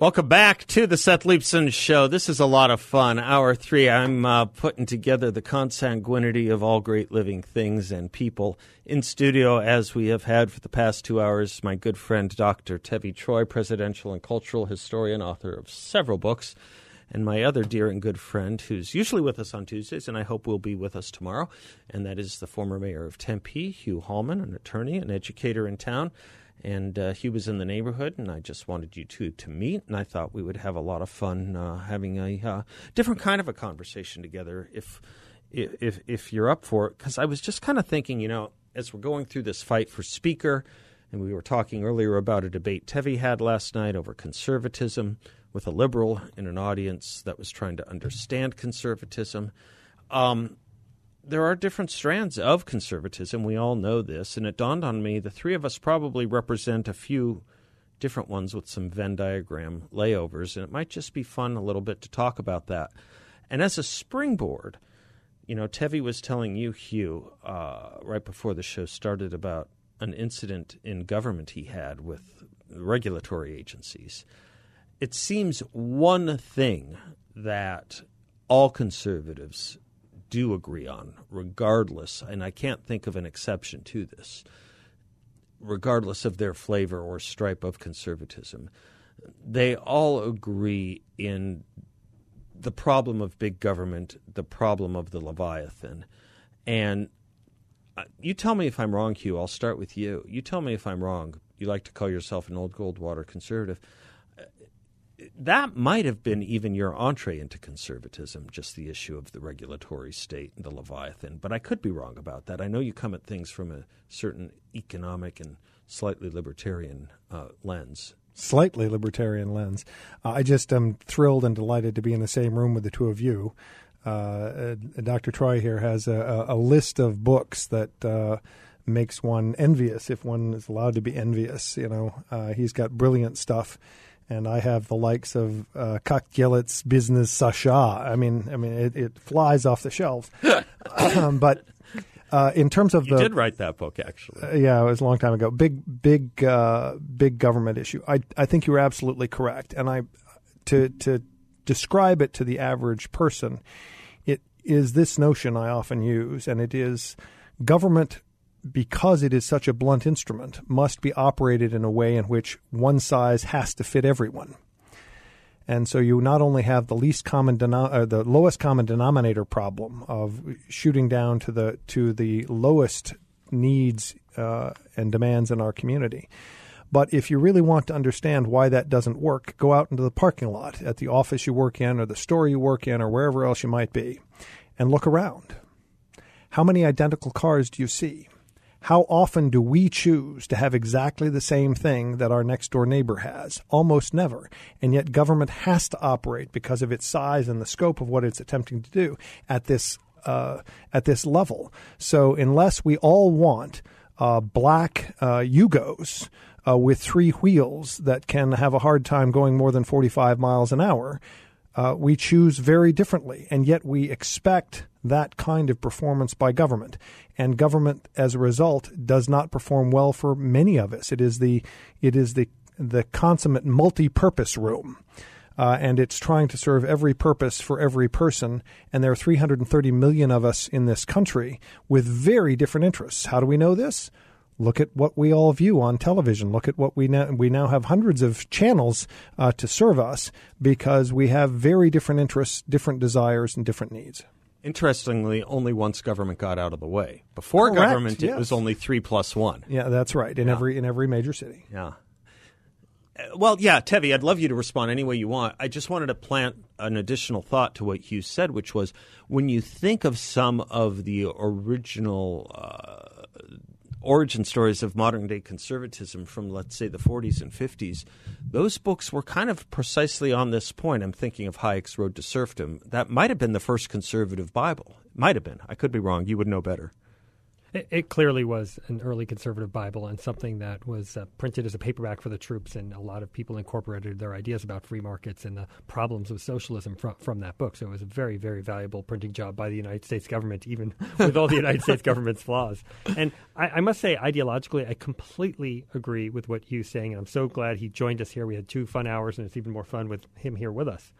Welcome back to the Seth Leibsohn Show. This is a lot of fun. Hour three, I'm uh, putting together the consanguinity of all great living things and people in studio, as we have had for the past two hours. My good friend, Dr. Tevi Troy, presidential and cultural historian, author of several books, and my other dear and good friend, who's usually with us on Tuesdays, and I hope will be with us tomorrow, and that is the former mayor of Tempe, Hugh Hallman, an attorney, an educator in town and uh, he was in the neighborhood, and I just wanted you two to meet, and I thought we would have a lot of fun uh, having a uh, different kind of a conversation together if if if you're up for it. Because I was just kind of thinking, you know, as we're going through this fight for speaker, and we were talking earlier about a debate Tevi had last night over conservatism with a liberal in an audience that was trying to understand conservatism. Um, there are different strands of conservatism. We all know this. And it dawned on me the three of us probably represent a few different ones with some Venn diagram layovers. And it might just be fun a little bit to talk about that. And as a springboard, you know, Tevi was telling you, Hugh, uh, right before the show started about an incident in government he had with regulatory agencies. It seems one thing that all conservatives do agree on, regardless, and I can't think of an exception to this, regardless of their flavor or stripe of conservatism. They all agree in the problem of big government, the problem of the Leviathan. And uh, you tell me if I'm wrong, Hugh. I'll start with you. You tell me if I'm wrong. You like to call yourself an old Goldwater conservative that might have been even your entree into conservatism, just the issue of the regulatory state and the Leviathan. But I could be wrong about that. I know you come at things from a certain economic and slightly libertarian uh, lens. Slightly libertarian lens. Uh, I just am thrilled and delighted to be in the same room with the two of you. Uh, Dr. Troy here has a, a, list of books that uh, makes one envious if one is allowed to be envious. You know, uh, he's got brilliant stuff and I have the likes of uh, Gillett's Business Sasha. I mean, I mean, it, it flies off the shelves. um, but uh, in terms of the you the, did write that book actually. Uh, yeah, it was a long time ago. Big, big, uh, big government issue. I I think you're absolutely correct, and I to to describe it to the average person, it is this notion I often use, and it is government because it is such a blunt instrument, must be operated in a way in which one size has to fit everyone. And so you not only have the least common uh, the lowest common denominator problem of shooting down to the to the lowest needs uh, and demands in our community. But if you really want to understand why that doesn't work, go out into the parking lot at the office you work in or the store you work in or wherever else you might be and look around. How many identical cars do you see? How often do we choose to have exactly the same thing that our next door neighbor has? Almost never. And yet government has to operate because of its size and the scope of what it's attempting to do at this uh, at this level. So unless we all want uh, black uh, Yugos uh, with three wheels that can have a hard time going more than 45 miles an hour, uh, we choose very differently, and yet we expect that kind of performance by government. And government, as a result, does not perform well for many of us. It is the it is the the consummate multi-purpose room. Uh, and it's trying to serve every purpose for every person. And there are 330 million of us in this country with very different interests. How do we know this? Look at what we all view on television. Look at what we now we now have hundreds of channels uh, to serve us because we have very different interests, different desires, and different needs. Interestingly, only once government got out of the way. Before Correct, government, yes. it was only three plus one. Yeah, that's right. In Yeah. every in every major city. Yeah. Well, yeah, Tevi, I'd love you to respond any way you want. I just wanted to plant an additional thought to what Hugh said, which was when you think of some of the original uh, origin stories of modern day conservatism from, let's say, the 40s and 50s, those books were kind of precisely on this point. I'm thinking of Hayek's Road to Serfdom. That might have been the first conservative Bible. Might have been. I could be wrong. You would know better. It, it, clearly was an early conservative Bible and something that was uh, printed as a paperback for the troops, and a lot of people incorporated their ideas about free markets and the problems of socialism from, from that book. So it was a very, very valuable printing job by the United States government, even with all the United States government's flaws. And I, I must say, ideologically, I completely agree with what Hugh's saying, and I'm so glad he joined us here. We had two fun hours, and it's even more fun with him here with us.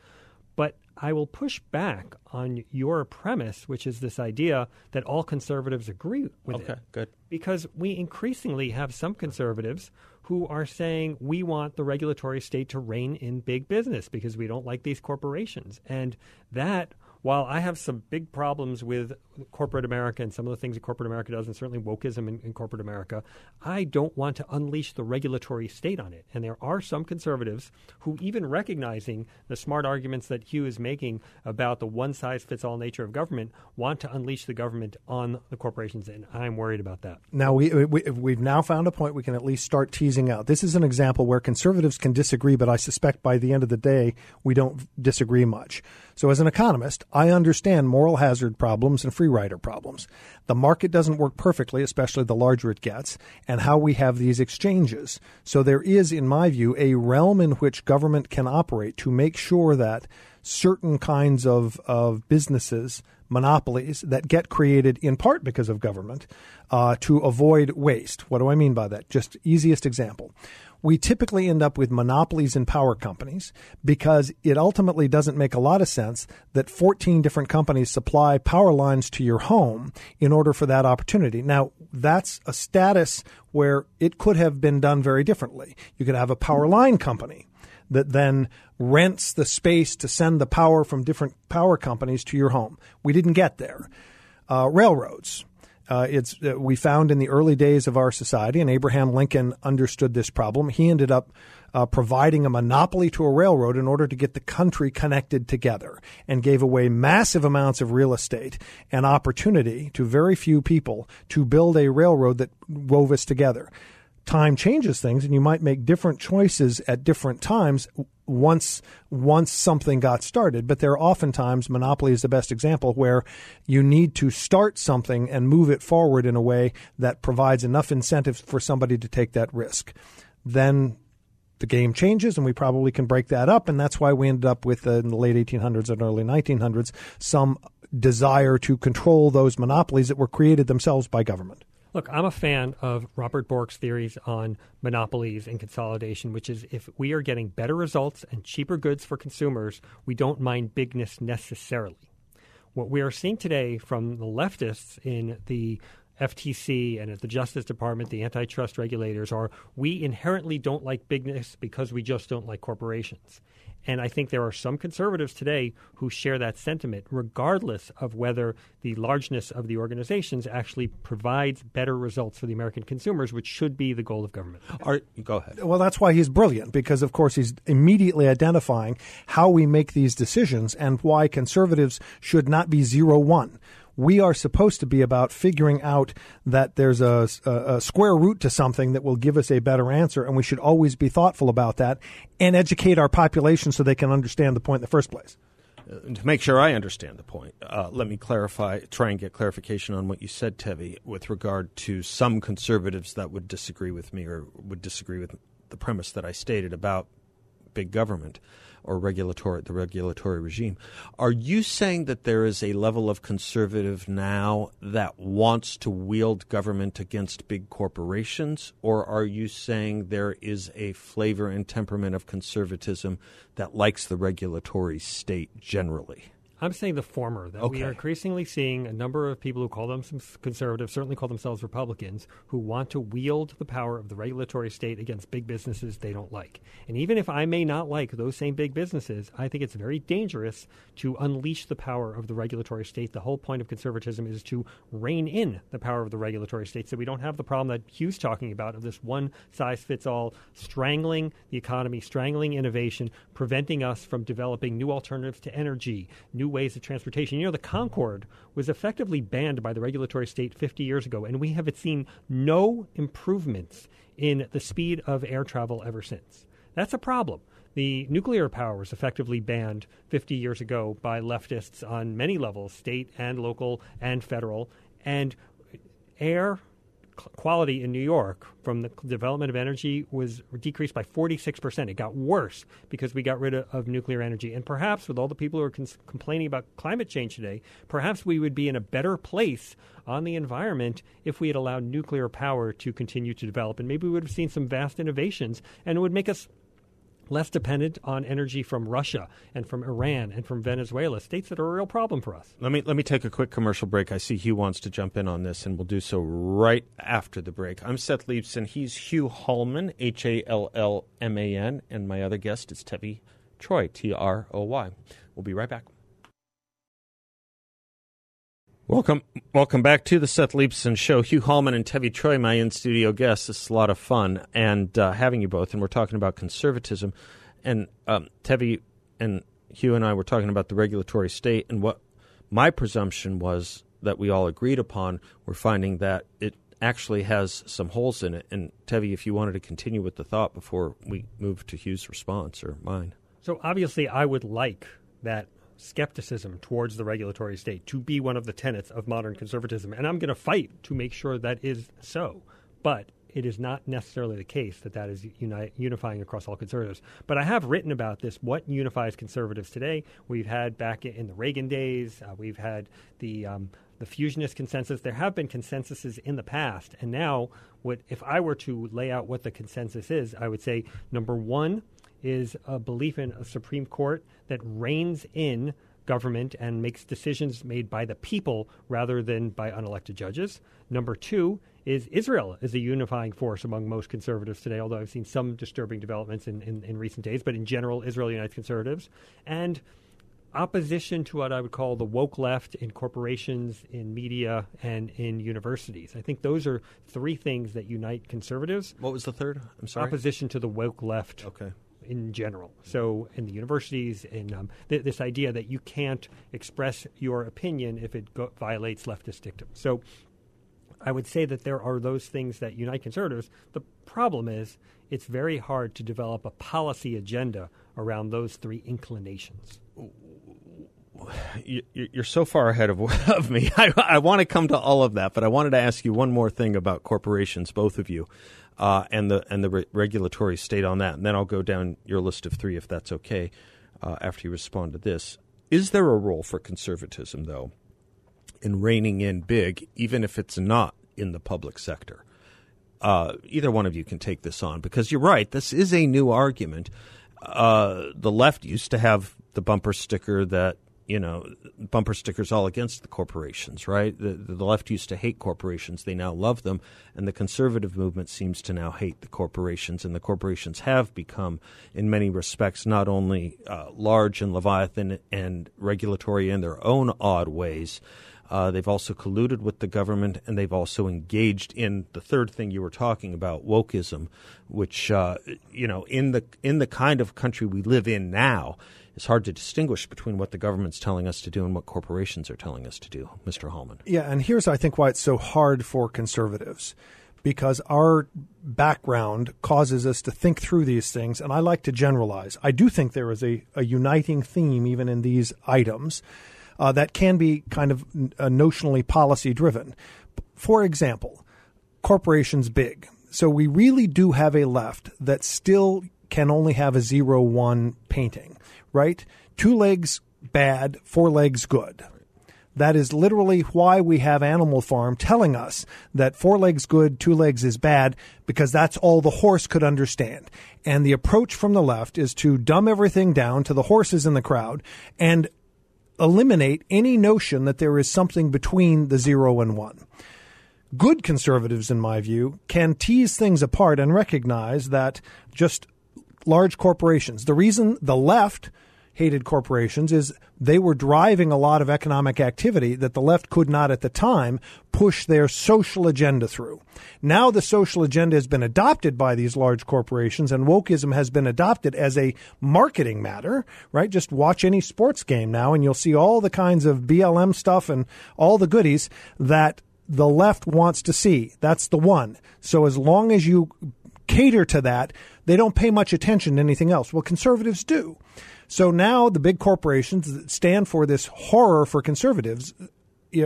But I will push back on your premise, which is this idea that all conservatives agree with okay, it. Okay, good. Because we increasingly have some conservatives who are saying we want the regulatory state to rein in big business because we don't like these corporations. And that while I have some big problems with corporate America and some of the things that corporate America does, and certainly wokeism in, in, corporate America, I don't want to unleash the regulatory state on it. And there are some conservatives who, even recognizing the smart arguments that Hugh is making about the one size fits all nature of government, want to unleash the government on the corporations. And I'm worried about that. Now, we, we, we've now found a point we can at least start teasing out. This is an example where conservatives can disagree, but I suspect by the end of the day, we don't disagree much. So, as an economist, I understand moral hazard problems and free rider problems. The market doesn't work perfectly, especially the larger it gets, and how we have these exchanges. So, there is, in my view, a realm in which government can operate to make sure that certain kinds of, of businesses, monopolies that get created in part because of government, uh, to avoid waste. What do I mean by that? Just easiest example we typically end up with monopolies in power companies because it ultimately doesn't make a lot of sense that 14 different companies supply power lines to your home in order for that opportunity. Now, that's a status where it could have been done very differently. You could have a power line company that then rents the space to send the power from different power companies to your home. We didn't get there. Uh, railroads uh, it's uh, we found in the early days of our society, and Abraham Lincoln understood this problem. He ended up uh, providing a monopoly to a railroad in order to get the country connected together, and gave away massive amounts of real estate and opportunity to very few people to build a railroad that wove us together time changes things and you might make different choices at different times once once something got started. But there are oftentimes monopoly is the best example where you need to start something and move it forward in a way that provides enough incentives for somebody to take that risk. Then the game changes and we probably can break that up and that's why we ended up with uh, in the late 1800s and early 1900s some desire to control those monopolies that were created themselves by government Look, I'm a fan of Robert Bork's theories on monopolies and consolidation, which is if we are getting better results and cheaper goods for consumers, we don't mind bigness necessarily. What we are seeing today from the leftists in the FTC and at the Justice Department, the antitrust regulators, are we inherently don't like bigness because we just don't like corporations. And I think there are some conservatives today who share that sentiment, regardless of whether the largeness of the organizations actually provides better results for the American consumers, which should be the goal of government. Are, go ahead. Well, that's why he's brilliant, because, of course, he's immediately identifying how we make these decisions and why conservatives should not be zero one we are supposed to be about figuring out that there's a, a, a, square root to something that will give us a better answer, and we should always be thoughtful about that and educate our population so they can understand the point in the first place. Uh, to make sure I understand the point, uh, let me clarify, try and get clarification on what you said, Tevi, with regard to some conservatives that would disagree with me or would disagree with the premise that I stated about big government or regulatory the regulatory regime. Are you saying that there is a level of conservative now that wants to wield government against big corporations, or are you saying there is a flavor and temperament of conservatism that likes the regulatory state generally? I'm saying the former. That okay. we are increasingly seeing a number of people who call themselves conservatives, certainly call themselves Republicans, who want to wield the power of the regulatory state against big businesses they don't like. And even if I may not like those same big businesses, I think it's very dangerous to unleash the power of the regulatory state. The whole point of conservatism is to rein in the power of the regulatory state so we don't have the problem that Hugh's talking about of this one size fits all strangling the economy, strangling innovation, preventing us from developing new alternatives to energy, new ways of transportation. You know, the Concorde was effectively banned by the regulatory state 50 years ago, and we have seen no improvements in the speed of air travel ever since. That's a problem. The nuclear power was effectively banned 50 years ago by leftists on many levels, state and local and federal. And air quality in New York from the development of energy was decreased by 46%. It got worse because we got rid of, of nuclear energy. And perhaps with all the people who are cons- complaining about climate change today, perhaps we would be in a better place on the environment if we had allowed nuclear power to continue to develop. And maybe we would have seen some vast innovations and it would make us less dependent on energy from Russia and from Iran and from Venezuela, states that are a real problem for us. Let me let me take a quick commercial break. I see Hugh wants to jump in on this, and we'll do so right after the break. I'm Seth Leibsohn. He's Hugh Hallman, H A L L M A N, and my other guest is Tevi Troy, T R O Y. We'll be right back. Welcome, welcome back to the Seth Leibsohn Show. Hugh Hallman and Tevi Troy, my in studio guests. This is a lot of fun, and uh, having you both. And we're talking about conservatism. And um, Tevi and Hugh and I were talking about the regulatory state, and what my presumption was that we all agreed upon. We're finding that it actually has some holes in it. And Tevi, if you wanted to continue with the thought before we move to Hugh's response or mine. So obviously, I would like that skepticism towards the regulatory state to be one of the tenets of modern conservatism. And I'm going to fight to make sure that is so. But it is not necessarily the case that that is uni- unifying across all conservatives. But I have written about this. What unifies conservatives today? We've had back in the Reagan days. Uh, we've had the um, the fusionist consensus. There have been consensuses in the past, and now, what if I were to lay out what the consensus is? I would say number one is a belief in a Supreme Court that reins in government and makes decisions made by the people rather than by unelected judges. Number two is Israel is a unifying force among most conservatives today, although I've seen some disturbing developments in, in, in recent days. But in general, Israel unites conservatives. And opposition to what I would call the woke left in corporations, in media, and in universities. I think those are three things that unite conservatives. What was the third? I'm sorry. Opposition to the woke left. Okay in general. So, in the universities, in um, th- this idea that you can't express your opinion if it go- violates leftist dictum. So, I would say that there are those things that unite conservatives. The problem is it's very hard to develop a policy agenda around those three inclinations. You're so far ahead of, of me. I, I want to come to all of that, but I wanted to ask you one more thing about corporations, both of you uh, and the and the re- regulatory state on that, and then I'll go down your list of three if that's okay. Uh, after you respond to this, is there a role for conservatism though in reining in big, even if it's not in the public sector? Uh, either one of you can take this on because you're right. This is a new argument. Uh, the left used to have the bumper sticker that you know, bumper stickers all against the corporations, right? The, the left used to hate corporations. They now love them. And the conservative movement seems to now hate the corporations. And the corporations have become, in many respects, not only uh, large and leviathan and regulatory in their own odd ways, uh, they've also colluded with the government, and they've also engaged in the third thing you were talking about, wokeism, which uh, you know, in the in the kind of country we live in now, it's hard to distinguish between what the government's telling us to do and what corporations are telling us to do, Mr. Hallman. Yeah, and here's I think why it's so hard for conservatives because our background causes us to think through these things, and I like to generalize. I do think there is a, a uniting theme even in these items uh, that can be kind of uh, notionally policy driven. For example, corporations big. So we really do have a left that still can only have a zero one painting right? Two legs bad, four legs good. That is literally why we have Animal Farm telling us that four legs good, two legs is bad, because that's all the horse could understand. And the approach from the left is to dumb everything down to the horses in the crowd and eliminate any notion that there is something between the zero and one. Good conservatives, in my view, can tease things apart and recognize that just large corporations. The reason the left hated corporations is they were driving a lot of economic activity that the left could not at the time push their social agenda through. Now the social agenda has been adopted by these large corporations and wokeism has been adopted as a marketing matter, right? Just watch any sports game now and you'll see all the kinds of BLM stuff and all the goodies that the left wants to see. That's the one. So as long as you cater to that, they don't pay much attention to anything else. Well, conservatives do. So now the big corporations that stand for this horror for conservatives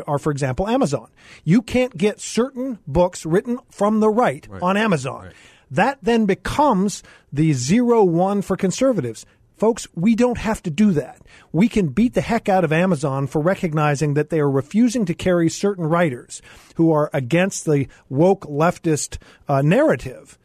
are, for example, Amazon. You can't get certain books written from the right, right. on Amazon. Right. That then becomes the zero one for conservatives. Folks, we don't have to do that. We can beat the heck out of Amazon for recognizing that they are refusing to carry certain writers who are against the woke leftist uh, narrative.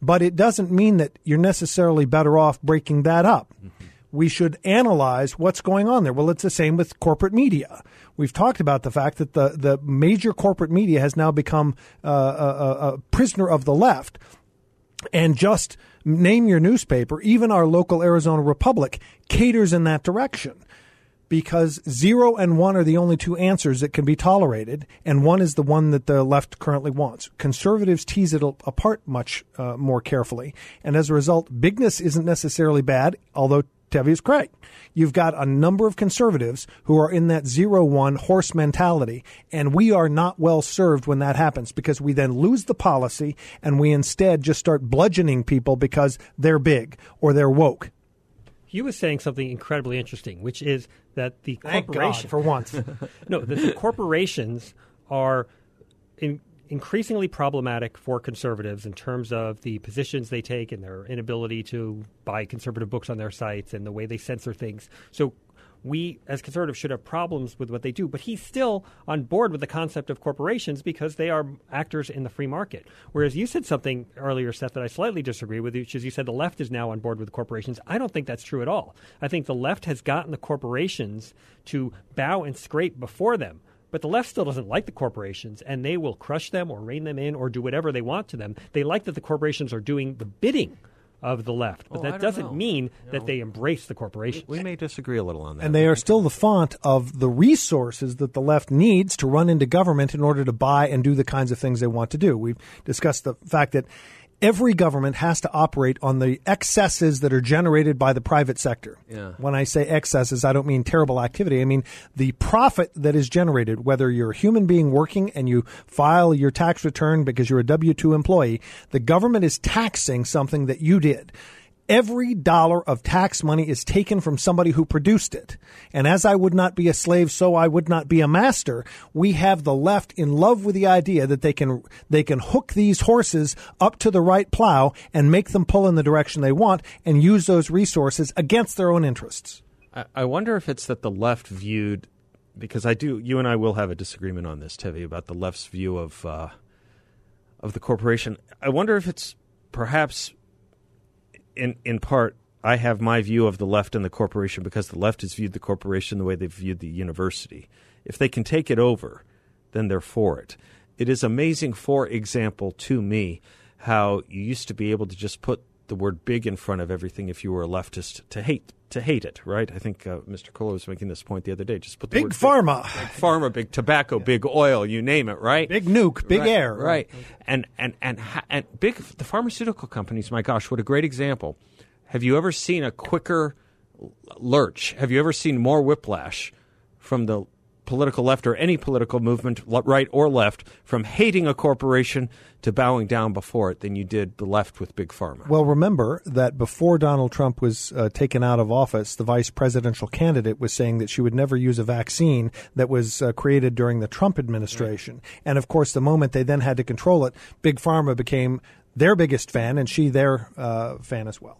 But it doesn't mean that you're necessarily better off breaking that up. Mm-hmm. We should analyze what's going on there. Well, it's the same with corporate media. We've talked about the fact that the, the major corporate media has now become uh, a, a prisoner of the left and just name your newspaper, even our local Arizona Republic, caters in that direction because zero and one are the only two answers that can be tolerated, and one is the one that the left currently wants. Conservatives tease it apart much uh, more carefully, and as a result, bigness isn't necessarily bad, although Tevi is correct. You've got a number of conservatives who are in that zero one horse mentality, and we are not well served when that happens because we then lose the policy and we instead just start bludgeoning people because they're big or they're woke. He was saying something incredibly interesting, which is that the corporation for once, no, that the corporations are in, increasingly problematic for conservatives in terms of the positions they take and their inability to buy conservative books on their sites and the way they censor things. So we as conservatives should have problems with what they do. But he's still on board with the concept of corporations because they are actors in the free market. Whereas you said something earlier, Seth, that I slightly disagree with, which is you said the left is now on board with corporations. I don't think that's true at all. I think the left has gotten the corporations to bow and scrape before them. But the left still doesn't like the corporations, and they will crush them or rein them in or do whatever they want to them. They like that the corporations are doing the bidding of the left, but oh, that doesn't know. mean you that know, they embrace the corporations. We, we, may disagree a little on that. And they are still the font of the resources that the left needs to run into government in order to buy and do the kinds of things they want to do. We've discussed the fact that every government has to operate on the excesses that are generated by the private sector. Yeah. When I say excesses, I don't mean terrible activity. I mean the profit that is generated, whether you're a human being working and you file your tax return because you're a W 2 employee, the government is taxing something that you did every dollar of tax money is taken from somebody who produced it. And as I would not be a slave, so I would not be a master. We have the left in love with the idea that they can, they can hook these horses up to the right plow and make them pull in the direction they want and use those resources against their own interests. I wonder if it's that the left viewed, because I do, you and I will have a disagreement on this, Tevi, about the left's view of, uh, of the corporation. I wonder if it's perhaps in in part, I have my view of the left and the corporation because the left has viewed the corporation the way they've viewed the university. If they can take it over, then they're for it. It is amazing, for example, to me, how you used to be able to just put the word big in front of everything if you were a leftist to hate to hate it, right? I think uh, Mr. Kohler was making this point the other day. Just put the big word pharma, big, big pharma, big tobacco, yeah. big oil, you name it, right? Big nuke, big right, air, right? And and and and big the pharmaceutical companies. My gosh, what a great example! Have you ever seen a quicker lurch? Have you ever seen more whiplash from the political left or any political movement, right or left, from hating a corporation to bowing down before it than you did the left with Big Pharma. Well, remember that before Donald Trump was uh, taken out of office, the vice presidential candidate was saying that she would never use a vaccine that was uh, created during the Trump administration. Right. And of course, the moment they then had to control it, Big Pharma became their biggest fan and she their uh, fan as well.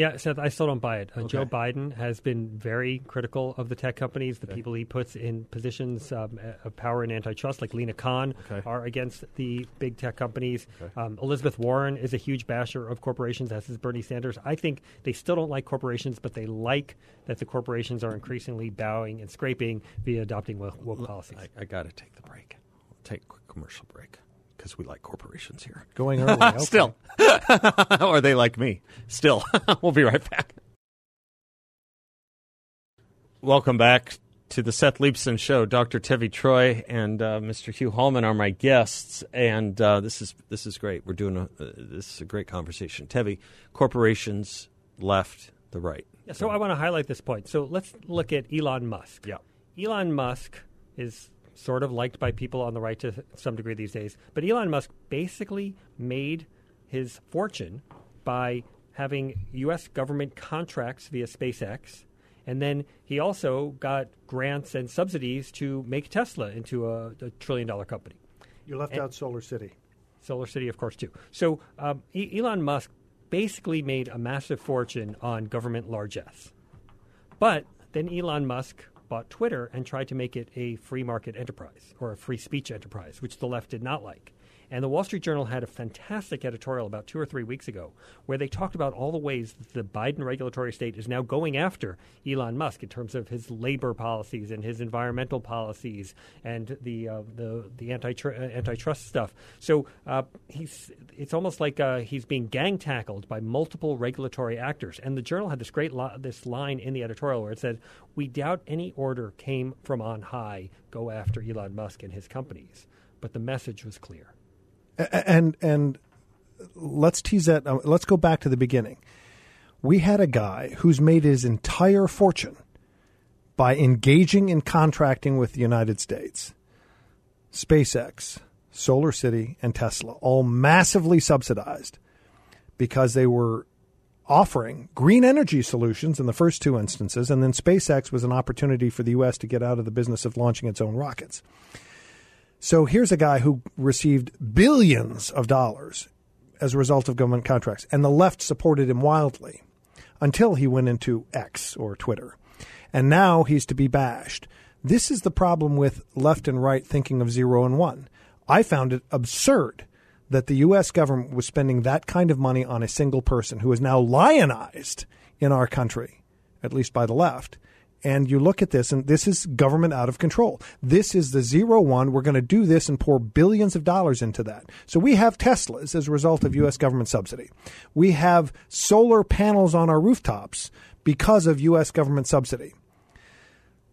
Yeah, Seth, I still don't buy it. Uh, okay. Joe Biden has been very critical of the tech companies. The okay. people he puts in positions um, of power and antitrust, like Lina Khan, okay. are against the big tech companies. Um, Elizabeth Warren is a huge basher of corporations, as is Bernie Sanders. I think they still don't like corporations, but they like that the corporations are increasingly bowing and scraping via adopting woke, woke policies. I, I got to take the break. I'll take a quick commercial break because we like corporations here. Going early. Okay. Still. or they like me. Still. we'll be right back. Welcome back to the Seth Leibsohn Show. Dr. Tevi Troy and uh, Mr. Hugh Hallman are my guests, and uh, this is this is great. We're doing a uh, this is a great conversation. Tevi, corporations left, the right. Yeah, so I want to highlight this point. So let's look at Elon Musk. Yeah, Elon Musk is sort of liked by people on the right to some degree these days. But Elon Musk basically made his fortune by having U.S. government contracts via SpaceX And then he also got grants and subsidies to make Tesla into a, a trillion dollar company. You left and out Solar City. Solar City, of course, too. So um, e- Elon Musk basically made a massive fortune on government largesse. But then Elon Musk bought Twitter and tried to make it a free market enterprise or a free speech enterprise, which the left did not like. And the Wall Street Journal had a fantastic editorial about two or three weeks ago where they talked about all the ways that the Biden regulatory state is now going after Elon Musk in terms of his labor policies and his environmental policies and the uh, the the antitr- antitrust stuff. So uh, he's it's almost like uh, he's being gang tackled by multiple regulatory actors. And the Journal had this great lo- this line in the editorial where it said, "We doubt any order came from on high. Go after Elon Musk and his companies." But the message was clear and and let's tease that. Let's go back to the beginning. We had a guy who's made his entire fortune by engaging in contracting with the United States, SpaceX, Solar City, and Tesla, all massively subsidized because they were offering green energy solutions in the first two instances, and then SpaceX was an opportunity for the U.S. to get out of the business of launching its own rockets. So here's a guy who received billions of dollars as a result of government contracts, and the left supported him wildly until he went into X or Twitter. And now he's to be bashed. This is the problem with left and right thinking of zero and one. I found it absurd that the U.S. government was spending that kind of money on a single person who is now lionized in our country, at least by the left, and you look at this, and this is government out of control. This is the zero one. We're going to do this and pour billions of dollars into that. So we have Teslas as a result of U.S. government subsidy. We have solar panels on our rooftops because of U.S. government subsidy.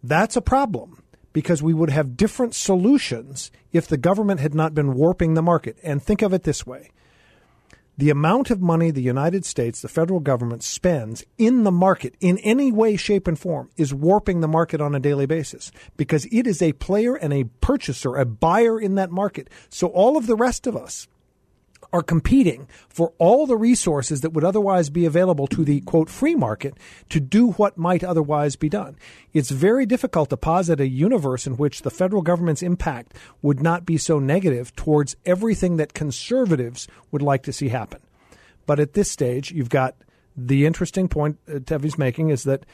That's a problem because we would have different solutions if the government had not been warping the market. And think of it this way the amount of money the United States, the federal government, spends in the market in any way, shape, and form is warping the market on a daily basis because it is a player and a purchaser, a buyer in that market. So all of the rest of us, are competing for all the resources that would otherwise be available to the quote free market to do what might otherwise be done. It's very difficult to posit a universe in which the federal government's impact would not be so negative towards everything that conservatives would like to see happen. But at this stage, you've got the interesting point uh, Tevi's making is that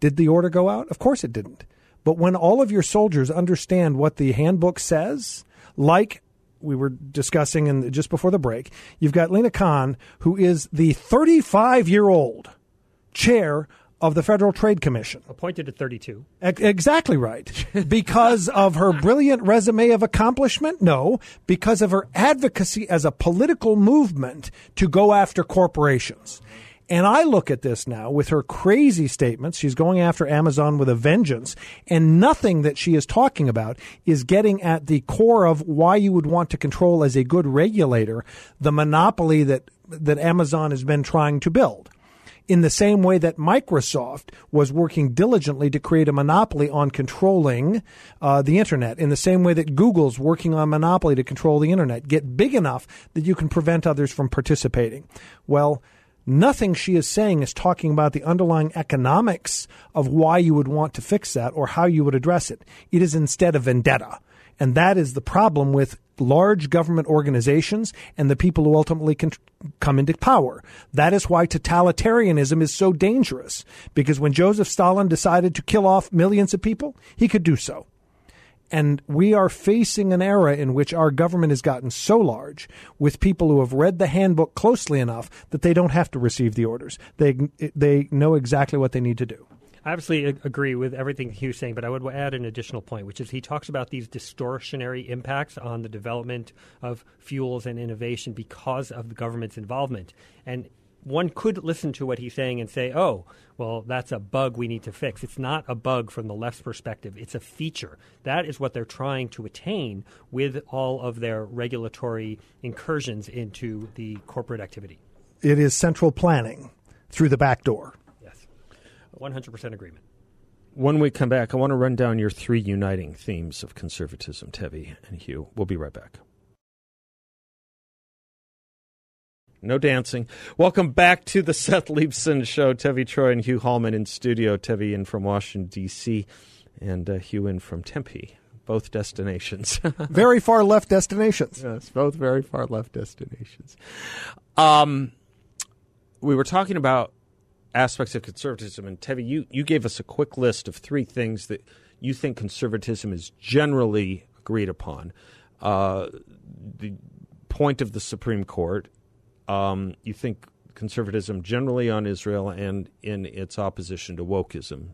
did the order go out? Of course it didn't. But when all of your soldiers understand what the handbook says, like we were discussing in just before the break. You've got Lina Khan, who is the 35 year old chair of the Federal Trade Commission. Appointed at 32. E- exactly right. because of her brilliant resume of accomplishment? No. Because of her advocacy as a political movement to go after corporations. And I look at this now with her crazy statements. She's going after Amazon with a vengeance, and nothing that she is talking about is getting at the core of why you would want to control as a good regulator the monopoly that that Amazon has been trying to build. In the same way that Microsoft was working diligently to create a monopoly on controlling uh, the internet, in the same way that Google's working on monopoly to control the internet, get big enough that you can prevent others from participating. Well, Nothing she is saying is talking about the underlying economics of why you would want to fix that or how you would address it. It is instead a vendetta. And that is the problem with large government organizations and the people who ultimately can come into power. That is why totalitarianism is so dangerous. Because when Joseph Stalin decided to kill off millions of people, he could do so. And we are facing an era in which our government has gotten so large with people who have read the handbook closely enough that they don't have to receive the orders. They, they know exactly what they need to do. I absolutely agree with everything he was saying, but I would add an additional point, which is he talks about these distortionary impacts on the development of fuels and innovation because of the government's involvement. And one could listen to what he's saying and say, oh, well, that's a bug we need to fix. It's not a bug from the left's perspective, it's a feature. That is what they're trying to attain with all of their regulatory incursions into the corporate activity. It is central planning through the back door. Yes, 100% agreement. When we come back, I want to run down your three uniting themes of conservatism, Tevi and Hugh. We'll be right back. No dancing. Welcome back to the Seth Leibsohn Show. Tevi Troy and Hugh Hallman in studio. Tevi in from Washington, D.C., and uh, Hugh in from Tempe. Both destinations. very far left destinations. Yes, both very far left destinations. Um, we were talking about aspects of conservatism, and Tevi, you, you gave us a quick list of three things that you think conservatism is generally agreed upon. Uh, the point of the Supreme Court, um, you think conservatism generally on Israel and in its opposition to wokeism,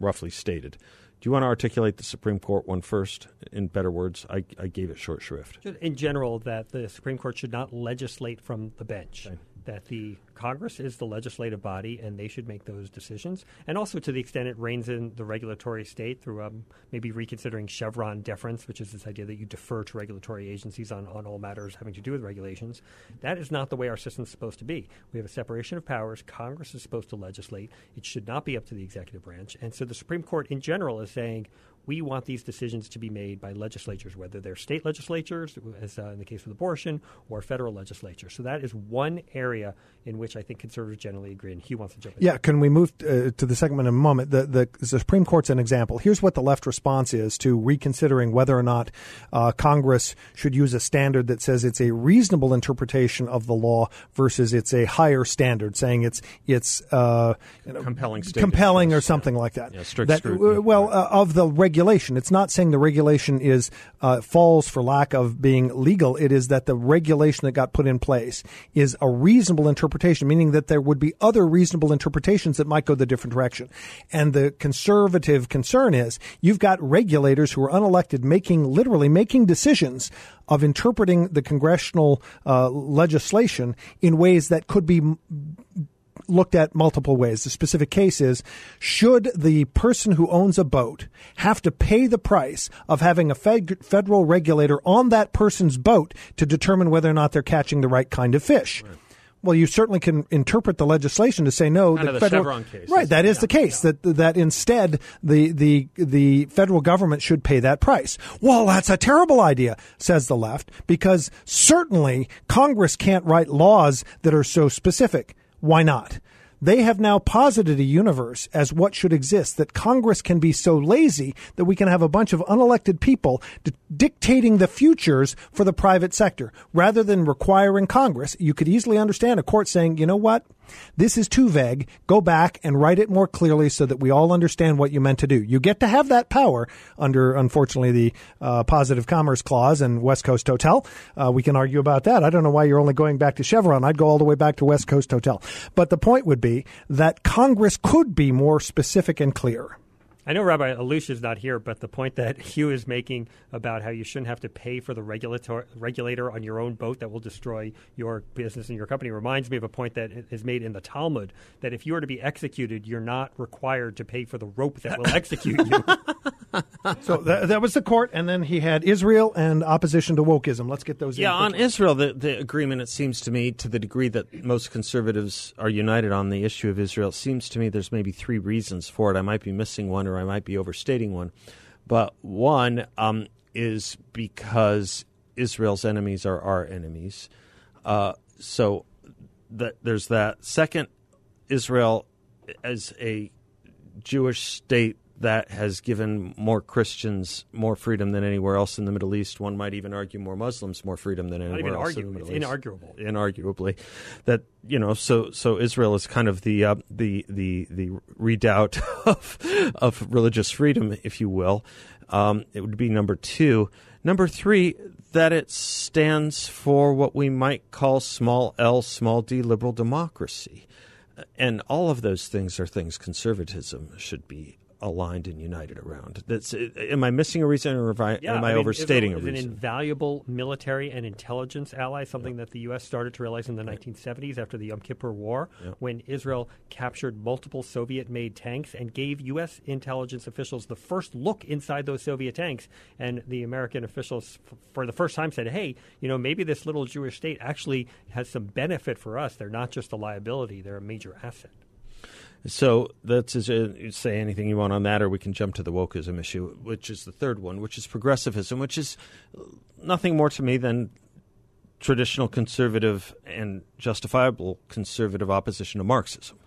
roughly stated. Do you want to articulate the Supreme Court one first? In better words, I, I gave it short shrift. In general, that the Supreme Court should not legislate from the bench. Okay that the Congress is the legislative body and they should make those decisions. And also, to the extent it reins in the regulatory state through um, maybe reconsidering Chevron deference, which is this idea that you defer to regulatory agencies on, on all matters having to do with regulations. That is not the way our system is supposed to be. We have a separation of powers. Congress is supposed to legislate. It should not be up to the executive branch. And so the Supreme Court in general is saying, we want these decisions to be made by legislatures, whether they're state legislatures, as uh, in the case of abortion, or federal legislatures. So that is one area in which I think conservatives generally agree. And he wants to jump in. Yeah, can we move uh, to the segment in a moment? The, the, the, Supreme Court's an example. Here's what the left response is to reconsidering whether or not uh, Congress should use a standard that says it's a reasonable interpretation of the law versus it's a higher standard, saying it's it's uh, you know, compelling, compelling or something yeah. like that. Yeah, strict that, Well, uh, of the regulation, it's not saying the regulation is uh, falls for lack of being legal. It is that the regulation that got put in place is a reasonable interpretation meaning that there would be other reasonable interpretations that might go the different direction. And the conservative concern is you've got regulators who are unelected making, literally making decisions of interpreting the congressional uh, legislation in ways that could be looked at multiple ways. The specific case is should the person who owns a boat have to pay the price of having a fed- federal regulator on that person's boat to determine whether or not they're catching the right kind of fish? Right. Well, you certainly can interpret the legislation to say no. Kind the, the federal, Chevron case, right? That is yeah, the case. Yeah. That that instead the the the federal government should pay that price. Well, that's a terrible idea, says the left, because certainly Congress can't write laws that are so specific. Why not? They have now posited a universe as what should exist that Congress can be so lazy that we can have a bunch of unelected people d- dictating the futures for the private sector rather than requiring Congress. You could easily understand a court saying, you know what? This is too vague. Go back and write it more clearly so that we all understand what you meant to do. You get to have that power under, unfortunately, the uh, positive commerce clause and West Coast Hotel. Uh, we can argue about that. I don't know why you're only going back to Chevron. I'd go all the way back to West Coast Hotel. But the point would be that Congress could be more specific and clear. I know Rabbi Alush is not here, but the point that Hugh is making about how you shouldn't have to pay for the regulator, regulator on your own boat that will destroy your business and your company reminds me of a point that is made in the Talmud that if you are to be executed, you're not required to pay for the rope that will execute you. so that, that, was the court, and then he had Israel and opposition to wokeism. Let's get those. In. Yeah, on Israel, the, the agreement, it seems to me, to the degree that most conservatives are united on the issue of Israel, it seems to me there's maybe three reasons for it. I might be missing one or I might be overstating one. But one um, is because Israel's enemies are our enemies. Uh, so that there's that. Second, Israel as a Jewish state that has given more Christians more freedom than anywhere else in the Middle East. One might even argue more Muslims more freedom than anywhere else argue. in the Middle it's East. Inarguable. Inarguably, that you know, so so Israel is kind of the uh, the the the redoubt of of religious freedom, if you will. Um, it would be number two. Number three, that it stands for what we might call small L, small d liberal democracy. And all of those things are things conservatism should be aligned and united around. That's uh, am I missing a reason, or am I, yeah, am I, I mean, overstating a reason? an invaluable military and intelligence ally, something yeah. that the U.S. started to realize in the right. 1970s after the Yom Kippur War, yeah. when Israel captured multiple Soviet-made tanks and gave U.S. intelligence officials the first look inside those Soviet tanks, and the American officials, f- for the first time, said, "Hey, you know, maybe this little Jewish state actually has some benefit for us. They're not just a liability; they're a major asset." So let's uh, say anything you want on that, or we can jump to the wokeism issue, which is the third one, which is progressivism, which is uh, nothing more to me than traditional conservative and justifiable conservative opposition to Marxism?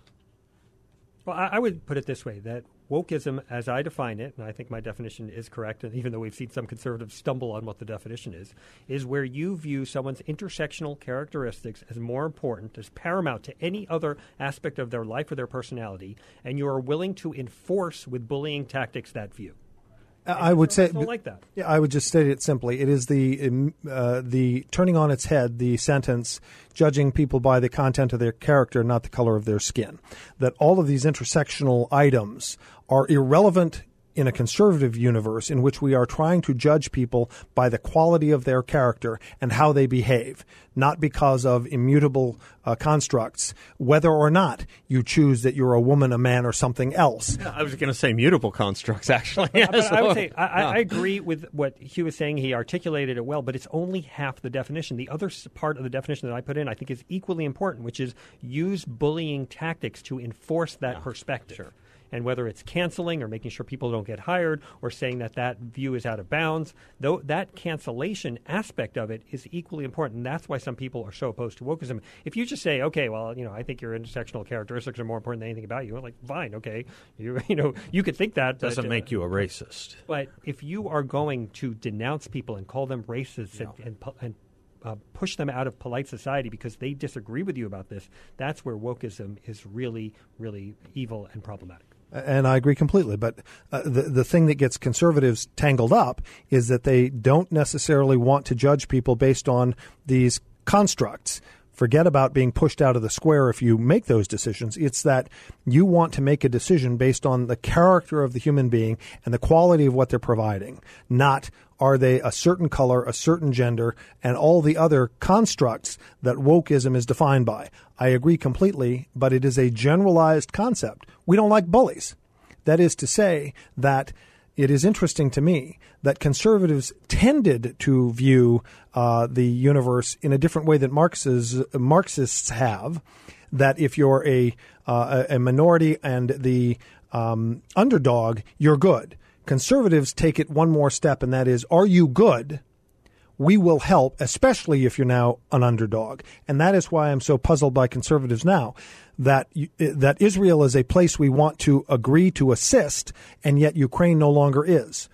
Well, I, I would put it this way that wokeism, as I define it, and I think my definition is correct, and even though we've seen some conservatives stumble on what the definition is, is where you view someone's intersectional characteristics as more important, as paramount to any other aspect of their life or their personality, and you are willing to enforce with bullying tactics that view. I would say like that. Yeah, I would just state it simply. It is the uh, the turning on its head the sentence judging people by the content of their character, not the color of their skin. That all of these intersectional items are irrelevant in a conservative universe in which we are trying to judge people by the quality of their character and how they behave, not because of immutable uh, constructs, whether or not you choose that you're a woman, a man, or something else. Yeah, I was going to say mutable constructs, actually. but I would say I, I, agree with what Hugh was saying. He articulated it well, but it's only half the definition. The other part of the definition that I put in, I think, is equally important, which is use bullying tactics to enforce that yeah, perspective. Sure and whether it's canceling or making sure people don't get hired or saying that that view is out of bounds, though that cancellation aspect of it is equally important. And that's why some people are so opposed to wokeism. If you just say, okay, well, you know, I think your intersectional characteristics are more important than anything about you, like, fine, okay, you you know, you could think that doesn't but, make you a racist. But if you are going to denounce people and call them racist yeah. and, and, and uh, push them out of polite society because they disagree with you about this, that's where wokeism is really, really evil and problematic and I agree completely. But uh, the the thing that gets conservatives tangled up is that they don't necessarily want to judge people based on these constructs. Forget about being pushed out of the square if you make those decisions. It's that you want to make a decision based on the character of the human being and the quality of what they're providing, not are they a certain color, a certain gender, and all the other constructs that wokeism is defined by. I agree completely, but it is a generalized concept. We don't like bullies. That is to say that it is interesting to me that conservatives tended to view uh, the universe in a different way that Marxists, Marxists have. That if you're a uh, a minority and the um, underdog, you're good. Conservatives take it one more step, and that is, are you good? We will help, especially if you're now an underdog. And that is why I'm so puzzled by conservatives now that that Israel is a place we want to agree to assist, and yet Ukraine no longer is.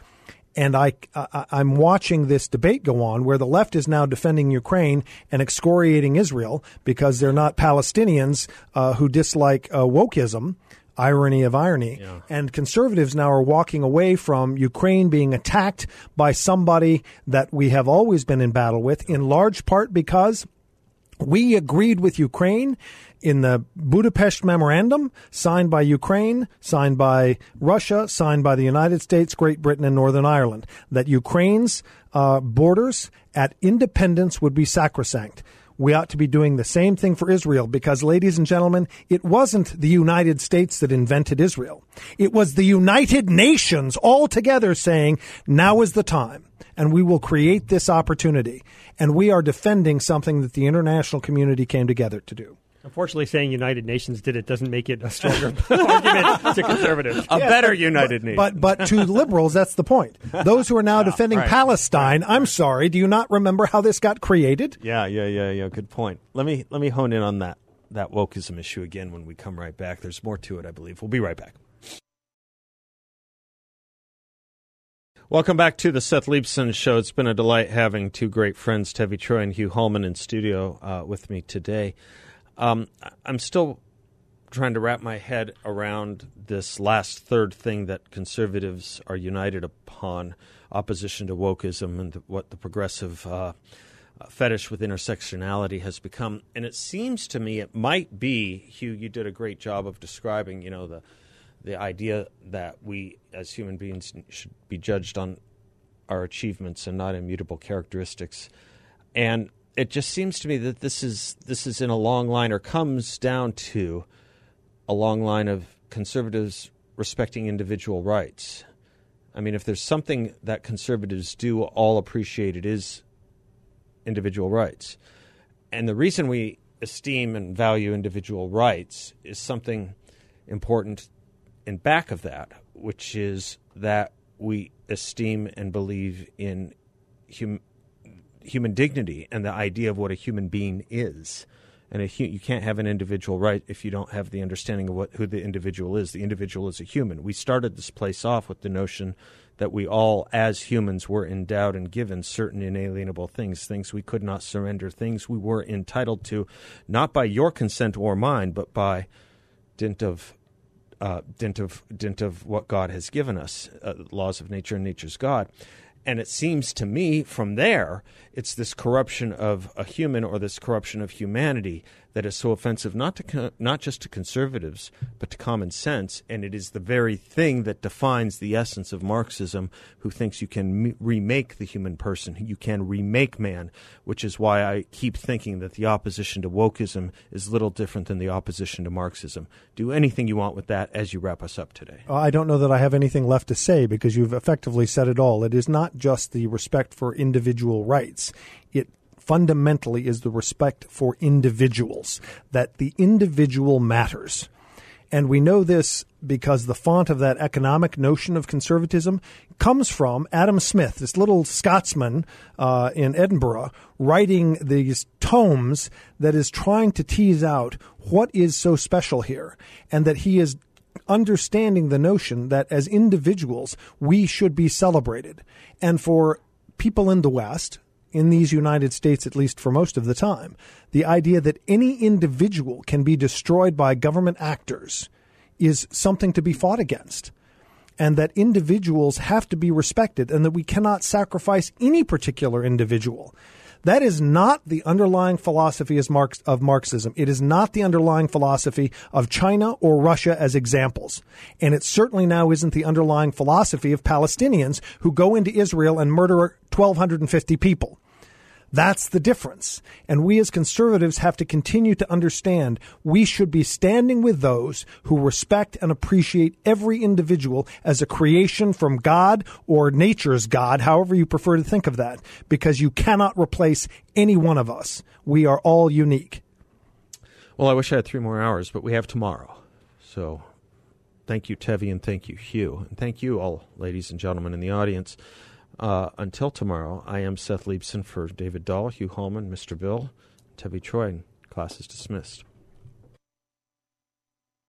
And I, I I'm watching this debate go on where the left is now defending Ukraine and excoriating Israel because they're not Palestinians uh, who dislike uh, wokeism irony of irony. Yeah. And conservatives now are walking away from Ukraine being attacked by somebody that we have always been in battle with, in large part because we agreed with Ukraine in the Budapest Memorandum, signed by Ukraine, signed by Russia, signed by the United States, Great Britain, and Northern Ireland, that Ukraine's uh, borders at independence would be sacrosanct we ought to be doing the same thing for Israel because, ladies and gentlemen, it wasn't the United States that invented Israel. It was the United Nations all together saying, now is the time and we will create this opportunity. And we are defending something that the international community came together to do. Unfortunately, saying United Nations did it doesn't make it a stronger argument to conservatives. A better United but, Nations. But, but to liberals, that's the point. Those who are now defending right. Palestine, I'm sorry, do you not remember how this got created? Yeah, yeah, yeah, yeah. Good point. Let me let me hone in on that that wokeism issue again when we come right back. There's more to it, I believe. We'll be right back. Welcome back to the Seth Leibsohn Show. It's been a delight having two great friends, Tevi Troy and Hugh Hallman, in studio uh, with me today. Um, I'm still trying to wrap my head around this last third thing that conservatives are united upon opposition to wokeism and the, what the progressive uh, fetish with intersectionality has become. And it seems to me it might be, Hugh, you did a great job of describing, you know, the, the idea that we as human beings should be judged on our achievements and not immutable characteristics. And it just seems to me that this is this is in a long line or comes down to a long line of conservatives respecting individual rights. I mean, if there's something that conservatives do all appreciate, it is individual rights. And the reason we esteem and value individual rights is something important in back of that, which is that we esteem and believe in hum- human dignity and the idea of what a human being is. And you can't have an individual right if you don't have the understanding of what who the individual is. The individual is a human. We started this place off with the notion that we all, as humans, were endowed and given certain inalienable things, things we could not surrender, things we were entitled to, not by your consent or mine, but by dint of uh, dint of dint of what God has given us, uh, laws of nature and nature's God. And it seems to me from there, it's this corruption of a human or this corruption of humanity that is so offensive not to not just to conservatives but to common sense and it is the very thing that defines the essence of marxism who thinks you can m- remake the human person you can remake man which is why I keep thinking that the opposition to wokeism is little different than the opposition to marxism. Do anything you want with that as you wrap us up today. Uh, I don't know that I have anything left to say because you've effectively said it all. It is not just the respect for individual rights fundamentally is the respect for individuals, that the individual matters. And we know this because the font of that economic notion of conservatism comes from Adam Smith, this little Scotsman uh, in Edinburgh, writing these tomes that is trying to tease out what is so special here, and that he is understanding the notion that as individuals we should be celebrated. And for people in the West, in these United States, at least for most of the time, the idea that any individual can be destroyed by government actors is something to be fought against. And that individuals have to be respected and that we cannot sacrifice any particular individual. That is not the underlying philosophy of Marxism. It is not the underlying philosophy of China or Russia as examples. And it certainly now isn't the underlying philosophy of Palestinians who go into Israel and murder 1,250 people. That's the difference. And we as conservatives have to continue to understand we should be standing with those who respect and appreciate every individual as a creation from God or nature's God, however you prefer to think of that, because you cannot replace any one of us. We are all unique. Well, I wish I had three more hours, but we have tomorrow. So thank you, Tevi, and thank you, Hugh. And thank you, all ladies and gentlemen in the audience. Uh, until tomorrow, I am Seth Leibsohn for David Dahl, Hugh Hallman, Mr. Bill, Tevi Troy, class is dismissed.